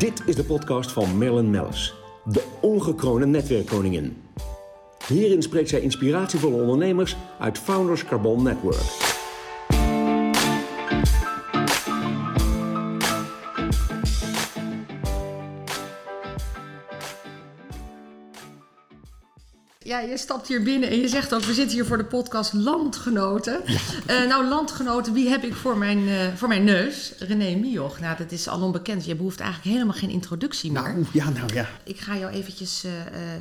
Dit is de podcast van Marilyn Mellis, de ongekroonde netwerkkoningin. Hierin spreekt zij inspiratievolle ondernemers uit Founders Carbon Network. Ja, je stapt hier binnen en je zegt ook, we zitten hier voor de podcast Landgenoten. Eh, nou, Landgenoten, wie heb ik voor mijn, eh, voor mijn neus? René Mioch. Nou, dat is al onbekend. Je behoeft eigenlijk helemaal geen introductie meer. Nou, ja, nou ja. Ik ga jou eventjes eh,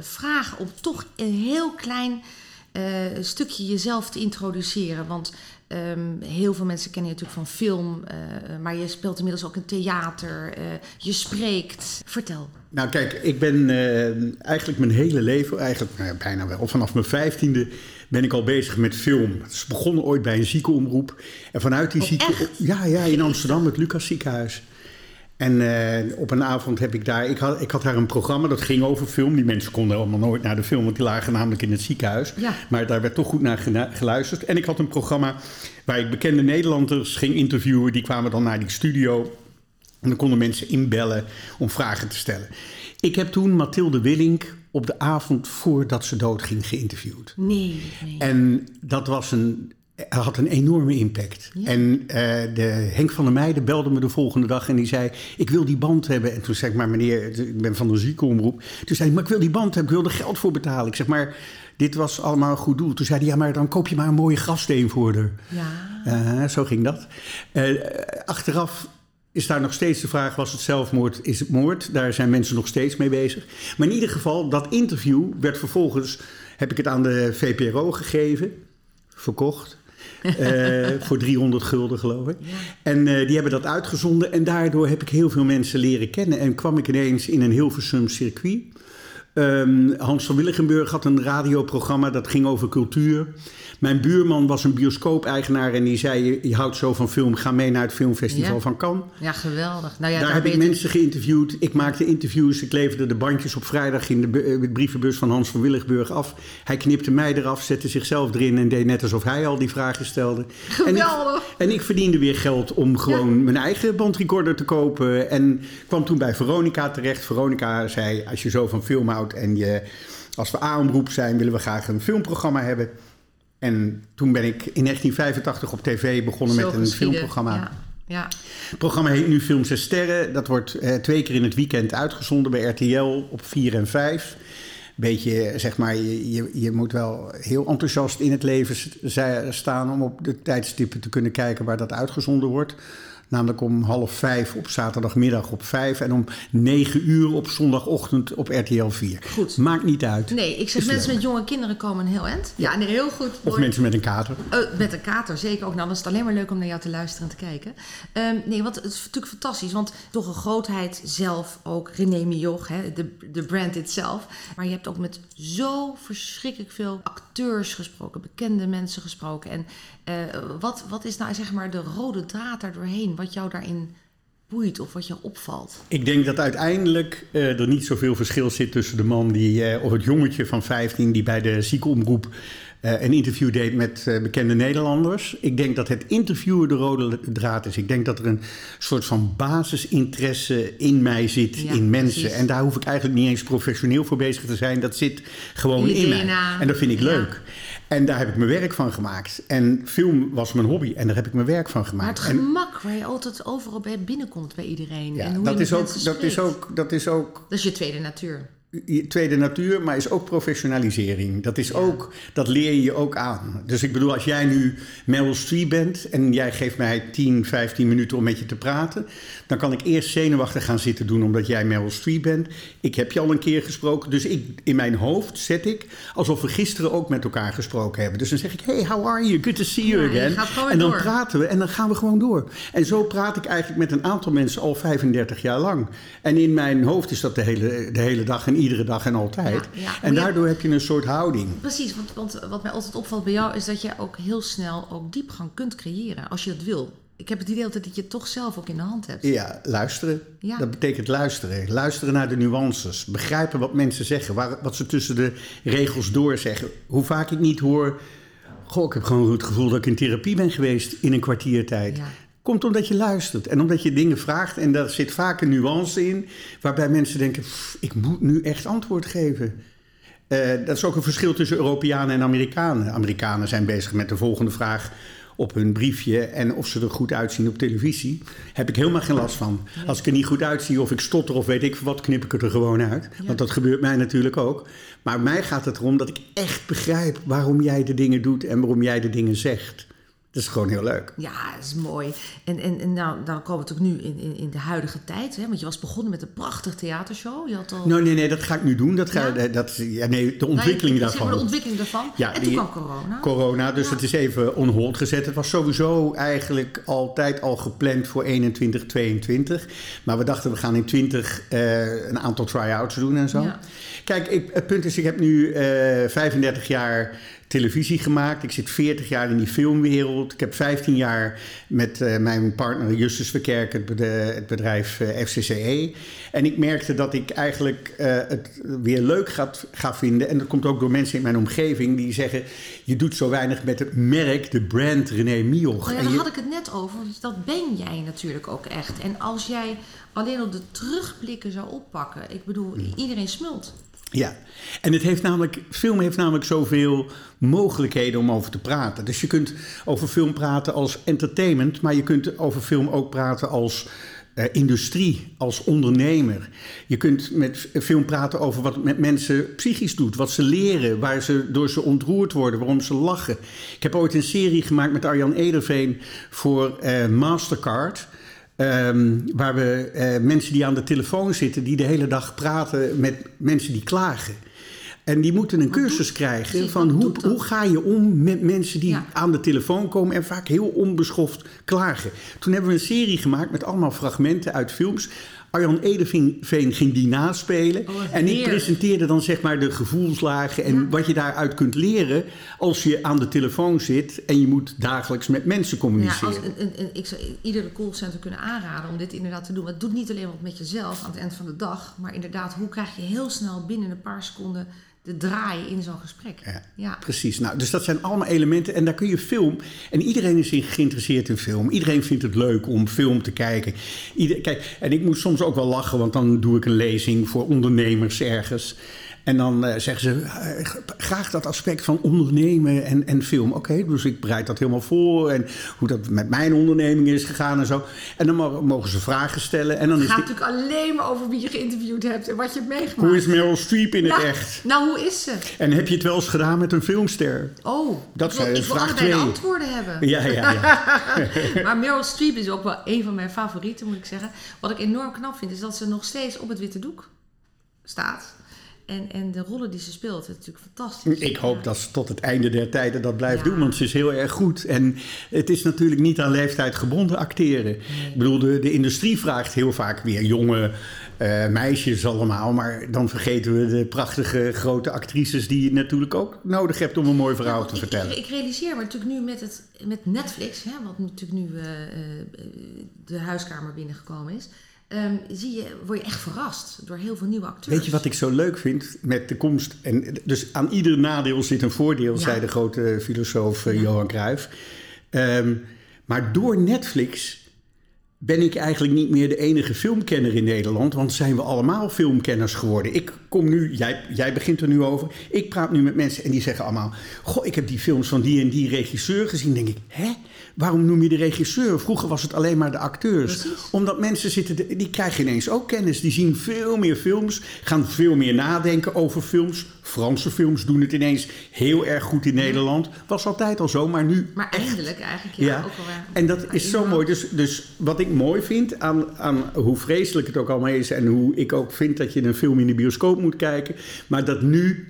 vragen om toch een heel klein stukje jezelf te introduceren. Want ehm, heel veel mensen kennen je natuurlijk van film, maar je speelt inmiddels ook in theater, je spreekt. Vertel. Nou kijk, ik ben uh, eigenlijk mijn hele leven, eigenlijk nou, bijna wel, vanaf mijn vijftiende ben ik al bezig met film. Het is begonnen ooit bij een ziekenomroep. En vanuit die oh, zieke... Ja, ja, in Amsterdam, het Lucas ziekenhuis. En uh, op een avond heb ik daar... Ik had, ik had daar een programma, dat ging over film. Die mensen konden allemaal nooit naar de film, want die lagen namelijk in het ziekenhuis. Ja. Maar daar werd toch goed naar geluisterd. En ik had een programma waar ik bekende Nederlanders ging interviewen. Die kwamen dan naar die studio... En dan konden mensen inbellen om vragen te stellen. Ik heb toen Mathilde Willink op de avond voordat ze doodging geïnterviewd. Nee, nee. En dat was een, had een enorme impact. En uh, de Henk van der Meijden belde me de volgende dag en die zei... ik wil die band hebben. En toen zei ik, maar meneer, ik ben van de ziekenomroep. Toen zei hij, maar ik wil die band hebben, ik wil er geld voor betalen. Ik zeg, maar dit was allemaal een goed doel. Toen zei hij, ja, maar dan koop je maar een mooie grafsteen voor haar. Ja. Uh, zo ging dat. Uh, achteraf is daar nog steeds de vraag: was het zelfmoord, is het moord? Daar zijn mensen nog steeds mee bezig. Maar in ieder geval, dat interview werd vervolgens, heb ik het aan de VPRO gegeven, verkocht. uh, voor 300 gulden, geloof ik. Ja. En uh, die hebben dat uitgezonden. En daardoor heb ik heel veel mensen leren kennen. En kwam ik ineens in een Hilversum circuit. Um, Hans van Willigenburg had een radioprogramma dat ging over cultuur. Mijn buurman was een bioscoop-eigenaar en die zei: je, houdt zo van film, ga mee naar het filmfestival ja. van Cannes. Ja, geweldig. Nou ja, daar, heb ik mensen geïnterviewd. Ik maakte interviews. Ik leverde de bandjes op vrijdag in de uh, brievenbus van Hans van Willigenburg af. Hij knipte mij eraf, zette zichzelf erin en deed net alsof hij al die vragen stelde. Geweldig. En ik, en ik verdiende weer geld om gewoon ja. mijn eigen bandrecorder te kopen. En kwam toen bij Veronica terecht. Veronica zei: als je zo van film houdt en je als we A-omroep zijn, willen we graag een filmprogramma hebben. En toen ben ik in 1985 op tv begonnen Zo met een geschieden. filmprogramma. Ja. Ja. Het programma heet nu Film 6 Sterren. Dat wordt uh, twee keer in het weekend uitgezonden bij RTL op 4 en 5. Beetje, zeg maar, je, je, je moet wel heel enthousiast in het leven staan om op de tijdstippen te kunnen kijken waar dat uitgezonden wordt. Namelijk om half vijf op zaterdagmiddag op vijf en om negen uur op zondagochtend op RTL 4. Goed. Maakt niet uit. Nee, ik zeg Is mensen leuk. met jonge kinderen komen een heel eind. Ja, nee, heel goed. Of mensen met een kater. Uh, met een kater, zeker ook. Nou, dan is het alleen maar leuk om naar jou te luisteren en te kijken. Um, nee, want het is natuurlijk fantastisch. Want toch een grootheid zelf ook. René Mioch, hè, de, de brand itself. Maar je hebt ook met zo verschrikkelijk veel acteurs gesproken. Bekende mensen gesproken. En wat, wat is nou zeg maar de rode draad daar doorheen? Wat jou daarin boeit of wat je opvalt? Ik denk dat uiteindelijk uh, er niet zoveel verschil zit tussen de man die, uh, of het jongetje van 15 die bij de ziekenomroep uh, een interview deed met bekende Nederlanders. Ik denk dat het interviewen de rode draad is. Ik denk dat er een soort van basisinteresse in mij zit, Ja, in mensen. precies. En daar hoef ik eigenlijk niet eens professioneel voor bezig te zijn. Dat zit gewoon Je in mij. En dat vind ik Ja. leuk. En daar heb ik mijn werk van gemaakt. En film was mijn hobby en daar heb ik mijn werk van Maar gemaakt. het En- gemak waar je altijd overal bij binnenkomt bij iedereen. ja, en hoe dat, je is ook, dat, is ook, dat is ook Dat is je tweede natuur. Tweede natuur, maar is ook professionalisering. Dat, is ook, dat leer je je ook aan. Dus ik bedoel, als jij nu Meryl Streep bent en jij geeft mij 10, 15 minuten om met je te praten, dan kan ik eerst zenuwachtig gaan zitten doen omdat jij Meryl Streep bent. Ik heb je al een keer gesproken, dus ik, in mijn hoofd zet ik alsof we gisteren ook met elkaar gesproken hebben. Dus dan zeg ik, hey, how are you? Good to see you Ja, again. en dan door. praten we en dan gaan we gewoon door. En zo praat ik eigenlijk met een aantal mensen al 35 jaar lang. En in mijn hoofd is dat de hele, de hele dag en iedere dag en altijd. Ja, ja. En daardoor heb je een soort houding. Precies, want, want wat mij altijd opvalt bij jou is dat je ook heel snel ook diepgang kunt creëren als je dat wil. Ik heb het idee altijd dat je het toch zelf ook in de hand hebt. Ja, luisteren. Ja. Dat betekent luisteren. Luisteren naar de nuances. Begrijpen wat mensen zeggen. Waar, wat ze tussen de regels door zeggen. Hoe vaak ik niet hoor... Goh, ik heb gewoon het gevoel dat ik in therapie ben geweest in een kwartiertijd. Ja. Komt omdat je luistert en omdat je dingen vraagt. En daar zit vaak een nuance in, waarbij mensen denken: "Pff, ik moet nu echt antwoord geven. Eh, dat is ook een verschil tussen Europeanen en Amerikanen. Amerikanen zijn bezig met de volgende vraag op hun briefje en of ze er goed uitzien op televisie. Heb ik helemaal geen last van. Als ik er niet goed uitzie of ik stotter of weet ik wat, knip ik het er gewoon uit. Want dat gebeurt mij natuurlijk ook. Maar mij gaat het erom dat ik echt begrijp waarom jij de dingen doet en waarom jij de dingen zegt. Dat is gewoon heel leuk. Ja, dat is mooi. En, en, en nou, dan komen we natuurlijk nu in, in, in de huidige tijd. Hè? Want je was begonnen met een prachtig theatershow. Je had al... Nou, nee, nee, dat ga ik nu doen. Dat ga, Ja? dat, ja, nee, de Nou, ontwikkeling ik- ik zeg daarvan. maar de ontwikkeling daarvan. Ja, en die- toen kwam corona. Corona, dus Ja. het is even on hold gezet. Het was sowieso eigenlijk altijd al gepland voor 21, 22. Maar we dachten, we gaan in 20 eh, een aantal try-outs doen en zo. Ja. Kijk, ik, het punt is, ik heb nu eh 35 jaar televisie gemaakt. Ik zit 40 jaar in die filmwereld. Ik heb 15 jaar met eh, mijn partner Justus Verkerk het, bede- het bedrijf eh, FCCE. En ik merkte dat ik eigenlijk eh, het weer leuk ga, ga vinden. En dat komt ook door mensen in mijn omgeving die zeggen... je doet zo weinig met het merk, de brand René Mioch. Nou ja, daar je- had ik het net over. Dat ben jij natuurlijk ook echt. En als jij alleen op de terugblikken zou oppakken. Ik bedoel, iedereen smult. Ja, en het heeft namelijk, film heeft namelijk zoveel mogelijkheden om over te praten. Dus je kunt over film praten als entertainment, maar je kunt over film ook praten als eh, industrie, als ondernemer. Je kunt met film praten over wat het met mensen psychisch doet, wat ze leren, waar ze door ze ontroerd worden, waarom ze lachen. Ik heb ooit een serie gemaakt met Arjan Ederveen voor eh, Mastercard. Ehm, waar we eh, mensen die aan de telefoon zitten, die de hele dag praten met mensen die klagen. En die moeten een cursus krijgen van hoe, hoe ga je om met mensen die Ja. aan de telefoon komen en vaak heel onbeschoft klagen. Toen hebben we een serie gemaakt met allemaal fragmenten uit films. Arjan Edeveen ging die naspelen. Oh, en ik presenteerde dan zeg maar de gevoelslagen en Ja. wat je daaruit kunt leren als je aan de telefoon zit en je moet dagelijks met mensen Ja, communiceren. als, een, een, een- ik zou iedere callcenter kunnen aanraden om dit inderdaad te doen. Want het doet niet alleen wat met jezelf aan het eind van de dag. Maar inderdaad, hoe krijg je heel snel binnen een paar seconden de draai in zo'n gesprek. Ja, Ja. precies. Nou, dus dat zijn allemaal elementen. En daar kun je film. En iedereen is in- geïnteresseerd in film. Iedereen vindt het leuk om film te kijken. Ieder, kijk, en ik moet soms ook wel lachen, want dan doe ik een lezing voor ondernemers ergens. En dan eh, zeggen ze eh, graag dat aspect van ondernemen en, en film. Oké, dus ik bereid dat helemaal voor. En hoe dat met mijn onderneming is gegaan en zo. En dan mo- mogen ze vragen stellen. En dan Het is gaat natuurlijk alleen maar over wie je geïnterviewd hebt en wat je hebt meegemaakt. hoe is Meryl Streep in het echt? Nou, hoe is ze? En heb je het wel eens gedaan met een filmster? Oh, Dat zijn ik wil vraag allebei de twee. antwoorden hebben. Ja, ja, ja. Maar Meryl Streep is ook wel een van mijn favorieten, moet ik zeggen. Wat ik enorm knap vind, is dat ze nog steeds op het witte doek staat. En, en de rollen die ze speelt, is natuurlijk fantastisch. Ik hoop Ja. dat ze tot het einde der tijden dat blijft Ja. doen, want ze is heel erg goed. En het is natuurlijk niet aan leeftijd gebonden acteren. Ik bedoel, de, de industrie vraagt heel vaak weer jonge eh, meisjes allemaal. Maar dan vergeten we de prachtige grote actrices die je natuurlijk ook nodig hebt om een mooi verhaal Ja, te ik- vertellen. Ik, ik realiseer me natuurlijk nu met, het, met Netflix, hè, wat natuurlijk nu eh, eh, de huiskamer binnengekomen is. Ehm, zie je, word je echt verrast door heel veel nieuwe acteurs. Weet je wat ik zo leuk vind met de komst? En dus aan ieder nadeel zit een voordeel, Ja. zei de grote filosoof eh, Ja. Johan Cruijff. Ehm, maar door Netflix ben ik eigenlijk niet meer de enige filmkenner in Nederland, want zijn we allemaal filmkenners geworden. Ik kom nu, jij, jij begint er nu over, ik praat nu met mensen en die zeggen allemaal: Goh, ik heb die films van die en die regisseur gezien. denk ik, hè? Waarom noem je de regisseur? Vroeger was het alleen maar de acteurs. Precies. Omdat mensen zitten, die krijgen ineens ook kennis. Die zien veel meer films, gaan veel meer nadenken over films. Franse films doen het ineens heel erg goed in Nederland. Was altijd al zo, maar nu Maar eindelijk eigenlijk, ja. ja, Ook waar. en dat is zo mooi. Dus, dus wat ik mooi vind aan, aan hoe vreselijk het ook allemaal is... en hoe ik ook vind dat je een film in de bioscoop moet kijken... maar dat nu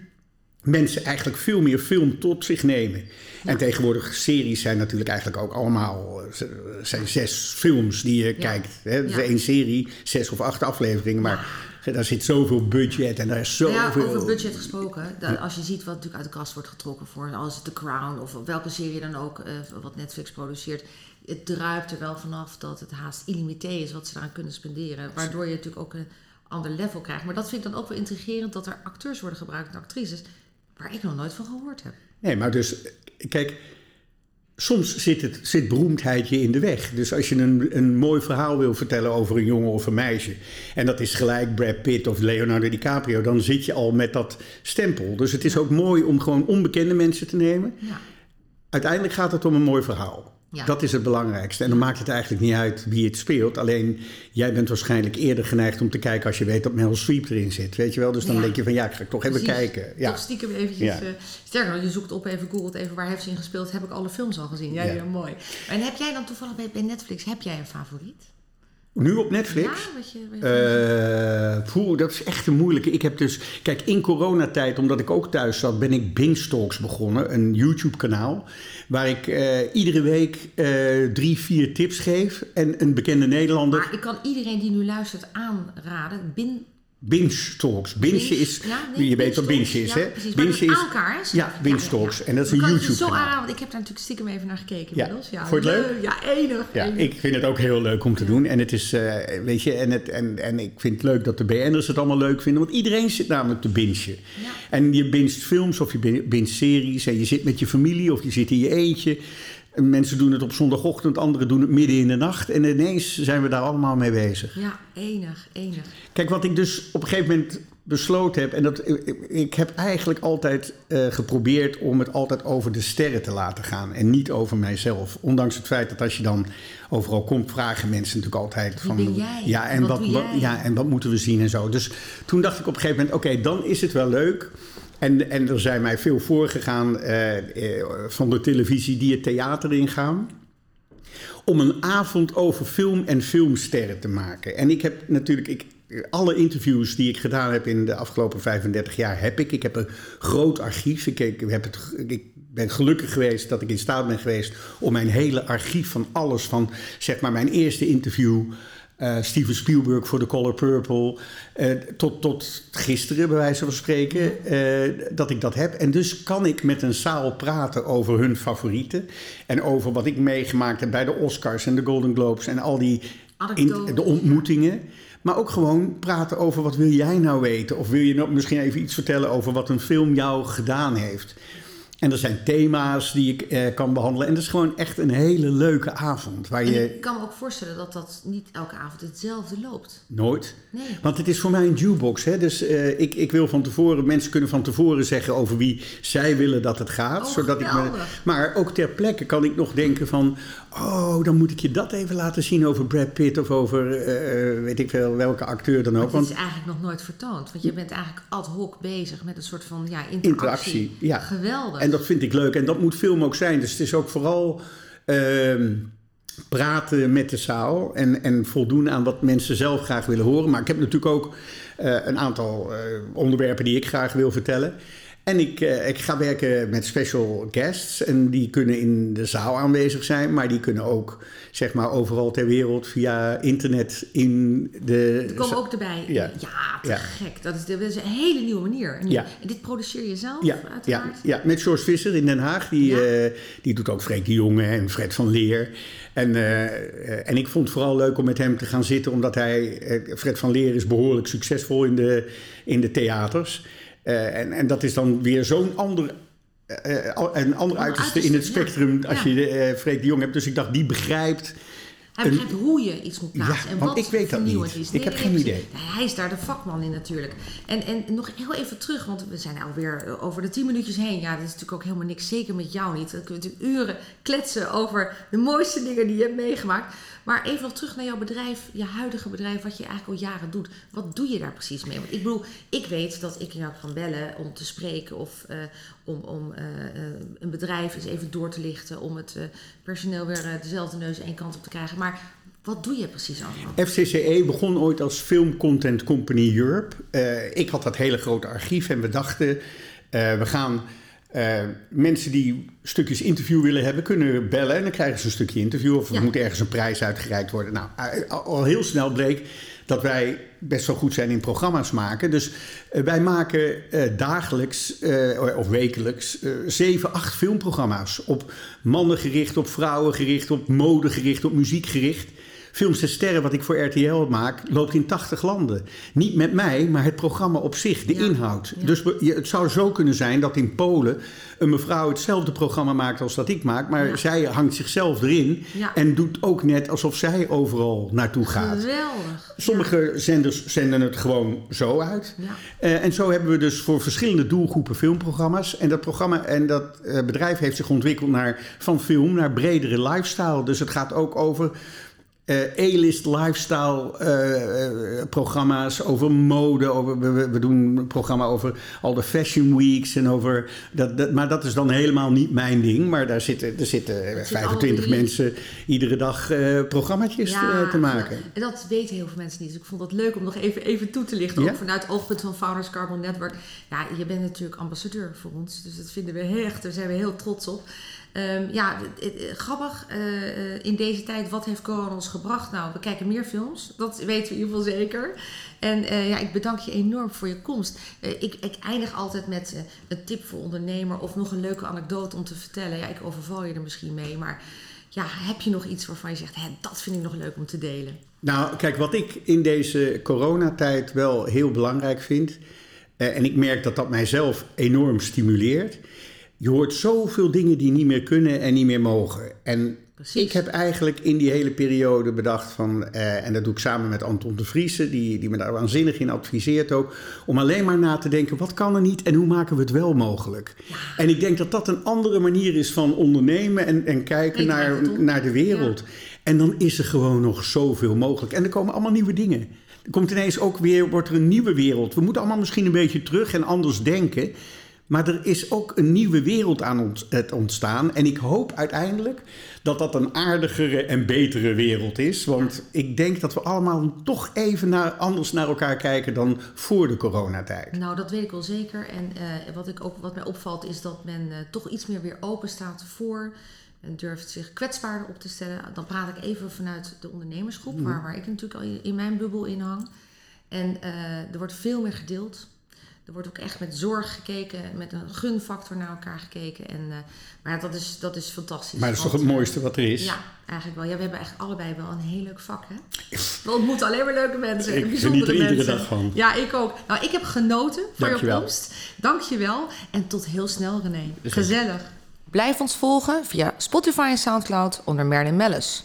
mensen eigenlijk veel meer film tot zich nemen. En tegenwoordig series zijn natuurlijk eigenlijk ook allemaal... eh, zijn zes films die je kijkt. Hè? Ja. één serie, zes of acht afleveringen. Maar daar zit zoveel budget en daar is zoveel... ja, over budget gesproken. Als je ziet wat natuurlijk uit de kast wordt getrokken voor als het The Crown of welke serie dan ook eh, wat Netflix produceert. Het druipt er wel vanaf dat het haast illimité is wat ze eraan kunnen spenderen. Waardoor je natuurlijk ook een ander level krijgt. Maar dat vind ik dan ook wel intrigerend dat er acteurs worden gebruikt en actrices waar ik nog nooit van gehoord heb. Nee, maar dus, kijk, soms zit, het, zit beroemdheid je in de weg. Dus als je een, een mooi verhaal wil vertellen over een jongen of een meisje... en dat is gelijk Brad Pitt of Leonardo DiCaprio... dan zit je al met dat stempel. Dus het is ook mooi om gewoon onbekende mensen te nemen. Ja. Uiteindelijk gaat het om een mooi verhaal. Ja. Dat is het belangrijkste. En dan maakt het eigenlijk niet uit wie het speelt. Alleen, jij bent waarschijnlijk eerder geneigd om te kijken... als je weet dat Meryl Streep erin zit. Weet je wel? Dus dan Ja. denk je van, ja, ik ga toch even kijken. Ja. Toch stiekem eventjes. Ja. eh, sterker nog, je zoekt op even, googelt even waar heeft ze in gespeeld. Heb ik alle films al gezien. Ja, ja. Ja. mooi. En heb jij dan toevallig bij, bij Netflix, heb jij een favoriet? Nu op Netflix? Ja, wat je, wat je- Eh, poeh, dat is echt een moeilijke. Ik heb dus, kijk, in coronatijd, omdat ik ook thuis zat, ben ik Binge Talks begonnen, een YouTube-kanaal. Waar ik eh, iedere week eh, drie, vier tips geef. En een bekende Nederlander. maar ik kan iedereen die nu luistert aanraden. Bin, Binge Talks. Binge, is, ja, nee, je weet wat binge is, Ja, hè? precies. Binge met is, elkaar? Ja, Binge Talks. En dat is een het zo aanraden, want ik heb daar natuurlijk stiekem even naar gekeken Ja. inmiddels. Ja, Vond je het leuk? Ja, enig. Ja, enig. ik vind het ook heel leuk om te doen. En het is, eh, weet je, en, het, en, en ik vind het leuk dat de BN'ers het allemaal leuk vinden. Want iedereen zit namelijk te bingen. Ja. En je binget films of je binget series. En je zit met je familie of je zit in je eentje. En mensen doen het op zondagochtend, anderen doen het midden in de nacht. En ineens zijn we daar allemaal mee bezig. Ja, enig, enig. Kijk, wat ik dus op een gegeven moment besloten heb... en dat, ik, heb eigenlijk altijd eh, geprobeerd om het altijd over de sterren te laten gaan... en niet over mijzelf. Ondanks het feit dat als je dan overal komt... vragen mensen natuurlijk altijd van... ben jij? Ja, en wat ja, en wat moeten we zien en zo. Dus toen dacht ik op een gegeven moment... oké, dan is het wel leuk... En, en er zijn mij veel voorgegaan eh, eh, van de televisie die het theater ingaan om een avond over film en filmsterren te maken. En ik heb natuurlijk, ik, alle interviews die ik gedaan heb in de afgelopen 35 jaar heb ik. Ik heb een groot archief. Ik, ik, heb het, ik ben gelukkig geweest dat ik in staat ben geweest om mijn hele archief van alles, van zeg maar mijn eerste interview. Eh, Steven Spielberg voor The Color Purple. eh, tot, tot gisteren, bij wijze van spreken, eh, dat ik dat heb. En dus kan ik met een zaal praten over hun favorieten. En over wat ik meegemaakt heb bij de Oscars en de Golden Globes. En al die in, de ontmoetingen. Maar ook gewoon praten over wat wil jij nou weten? Of wil je nou misschien even iets vertellen over wat een film jou gedaan heeft? En er zijn thema's die ik eh, kan behandelen. En dat is gewoon echt een hele leuke avond. Waar En je ik kan me ook voorstellen dat dat niet elke avond hetzelfde loopt. nooit Nee. want het is voor mij een jukebox. Hè? Dus eh, ik, ik wil van tevoren, mensen kunnen van tevoren zeggen over wie zij willen dat het gaat. Oh, zodat ik me, maar ook ter plekke kan ik nog denken van, oh, dan moet ik je dat even laten zien over Brad Pitt of over eh, weet ik veel welke acteur dan ook. Het Want is eigenlijk nog nooit vertoond. Want je bent eigenlijk ad hoc bezig met een soort van ja, interactie. interactie, ja. Geweldig. En dat vind ik leuk en dat moet film ook zijn. Dus het is ook vooral ehm, praten met de zaal en, en voldoen aan wat mensen zelf graag willen horen. Maar ik heb natuurlijk ook eh, een aantal eh, onderwerpen die ik graag wil vertellen. En ik, eh, ik ga werken met special guests. En die kunnen in de zaal aanwezig zijn. Maar die kunnen ook zeg maar, overal ter wereld via internet in de... Er komen ook erbij. Ja, Ja. te Ja. gek. Dat is, dat is een hele nieuwe manier. En, Ja. dit produceer je zelf, Ja, ja, uiteraard? ja, met George Visser in Den Haag. Die, eh, die doet ook Freek de Jonge en Fred van Leer. En, eh, en ik vond het vooral leuk om met hem te gaan zitten... omdat hij, Fred van Leer is behoorlijk succesvol in de, in de theaters. Eh, en, en dat is dan weer zo'n ander... eh, een ander uiterste in het ja. spectrum als je eh Freek de Jong hebt. Dus ik dacht, die begrijpt Hij begrijpt hoe je iets moet plaatsen Ja, en wat ik weet dat vernieuwend niet. is. Ik heb geen idee. Hij is daar de vakman in natuurlijk. En, en nog heel even terug, want we zijn alweer over de tien minuutjes heen. Ja, dat is natuurlijk ook helemaal niks, zeker met jou niet. Dan kunnen we natuurlijk uren kletsen over de mooiste dingen die je hebt meegemaakt. Maar even nog terug naar jouw bedrijf, je huidige bedrijf, wat je eigenlijk al jaren doet. Wat doe je daar precies mee? Want ik bedoel, ik weet dat ik jou kan bellen om te spreken of eh, om, om eh, eh, een bedrijf eens even door te lichten. Om het eh, personeel weer dezelfde neus één kant op te krijgen. Maar wat doe je precies allemaal? FCCE begon ooit als Film Content Company Europe. Ik had dat hele grote archief en we dachten, we gaan mensen die stukjes interview willen hebben, kunnen bellen en dan krijgen ze een stukje interview of er moet ergens een prijs uitgereikt worden. Nou, al- al heel snel bleek dat wij best wel goed zijn in programma's maken. Dus eh, wij maken eh, dagelijks eh, of wekelijks zeven, acht filmprogramma's. Op mannen gericht, op vrouwen gericht, op mode gericht, op muziek gericht. Films en Sterren, wat ik voor RTL maak, loopt in 80 landen. Niet met mij, maar het programma op zich, de Ja. inhoud. Ja. Dus het zou zo kunnen zijn dat in Polen een mevrouw hetzelfde programma maakt als dat ik maak, maar Ja. zij hangt zichzelf erin en doet ook net alsof zij overal naartoe gaat. Geweldig. Sommige zenders zenden het gewoon zo uit. Ja. Eh, en zo hebben we dus voor verschillende doelgroepen filmprogramma's. En dat programma en dat eh, bedrijf heeft zich ontwikkeld naar, van film naar bredere lifestyle. Dus het gaat ook over A-list lifestyle eh, eh, programma's, over mode. Over, we- we, doen een programma over al de fashion weeks. En over dat, dat, maar dat is dan helemaal niet mijn ding. Maar daar zitten, er zitten eh, zit 25 al die- mensen iedere dag eh programma's te maken. En dat weten heel veel mensen niet. Dus ik vond het leuk om nog even, even toe te lichten. Ja. Ook vanuit het oogpunt van Founders Carbon Network. Ja, je bent natuurlijk ambassadeur voor ons. Dus dat vinden we echt, daar zijn we heel trots op. Ehm, ja, het- grappig. eh, eh, in deze tijd, wat heeft corona ons gebracht? Nou, we kijken meer films. Dat weten we in ieder geval zeker. En eh, ja, ik bedank je enorm voor je komst. Eh, ik, ik eindig altijd met eh, een tip voor ondernemer of nog een leuke anekdote om te vertellen. Ja, ik overval je er misschien mee, maar ja, heb je nog iets waarvan je zegt, dat vind ik nog leuk om te delen? Nou, kijk, wat ik in deze coronatijd wel heel belangrijk vind, eh, en ik merk dat dat mijzelf enorm stimuleert. Je hoort zoveel dingen die niet meer kunnen en niet meer mogen. En Precies. ik heb eigenlijk in die hele periode bedacht van, eh, en dat doe ik samen met Anton de Vriese, die, die me daar waanzinnig in adviseert ook, om alleen maar na te denken, wat kan er niet en hoe maken we het wel mogelijk? En ik denk dat dat een andere manier is van ondernemen en, en kijken Ik naar, naar de wereld. En dan is er gewoon nog zoveel mogelijk. En er komen allemaal nieuwe dingen. Er komt ineens ook weer, wordt er een nieuwe wereld. We moeten allemaal misschien een beetje terug en anders denken. Maar er is ook een nieuwe wereld aan het ontstaan. En ik hoop uiteindelijk dat dat een aardigere en betere wereld is. Want ik denk dat we allemaal toch even naar, anders naar elkaar kijken dan voor de coronatijd. Nou, dat weet ik wel zeker. En eh, wat, ik ook, wat mij opvalt is dat men eh, toch iets meer weer open staat voor. En durft zich kwetsbaarder op te stellen. Dan praat ik even vanuit de ondernemersgroep, waar, waar ik natuurlijk al in, in mijn bubbel in hang. En eh, er wordt veel meer gedeeld. Er wordt ook echt met zorg gekeken, met een gunfactor naar elkaar gekeken. En, eh, maar ja, dat is, dat is fantastisch. Maar dat is toch het mooiste wat er is? Ja, eigenlijk wel. Ja, we hebben eigenlijk allebei wel een heel leuk vak, hè? We ontmoeten alleen maar leuke mensen. Ik en bijzondere er iedere mensen. dag van. Ja, ik ook. Nou, ik heb genoten van je Dankjewel. komst. Dank je wel. En tot heel snel, René. Gezellig. Blijf ons volgen via Spotify en Soundcloud onder Merlin Mellis.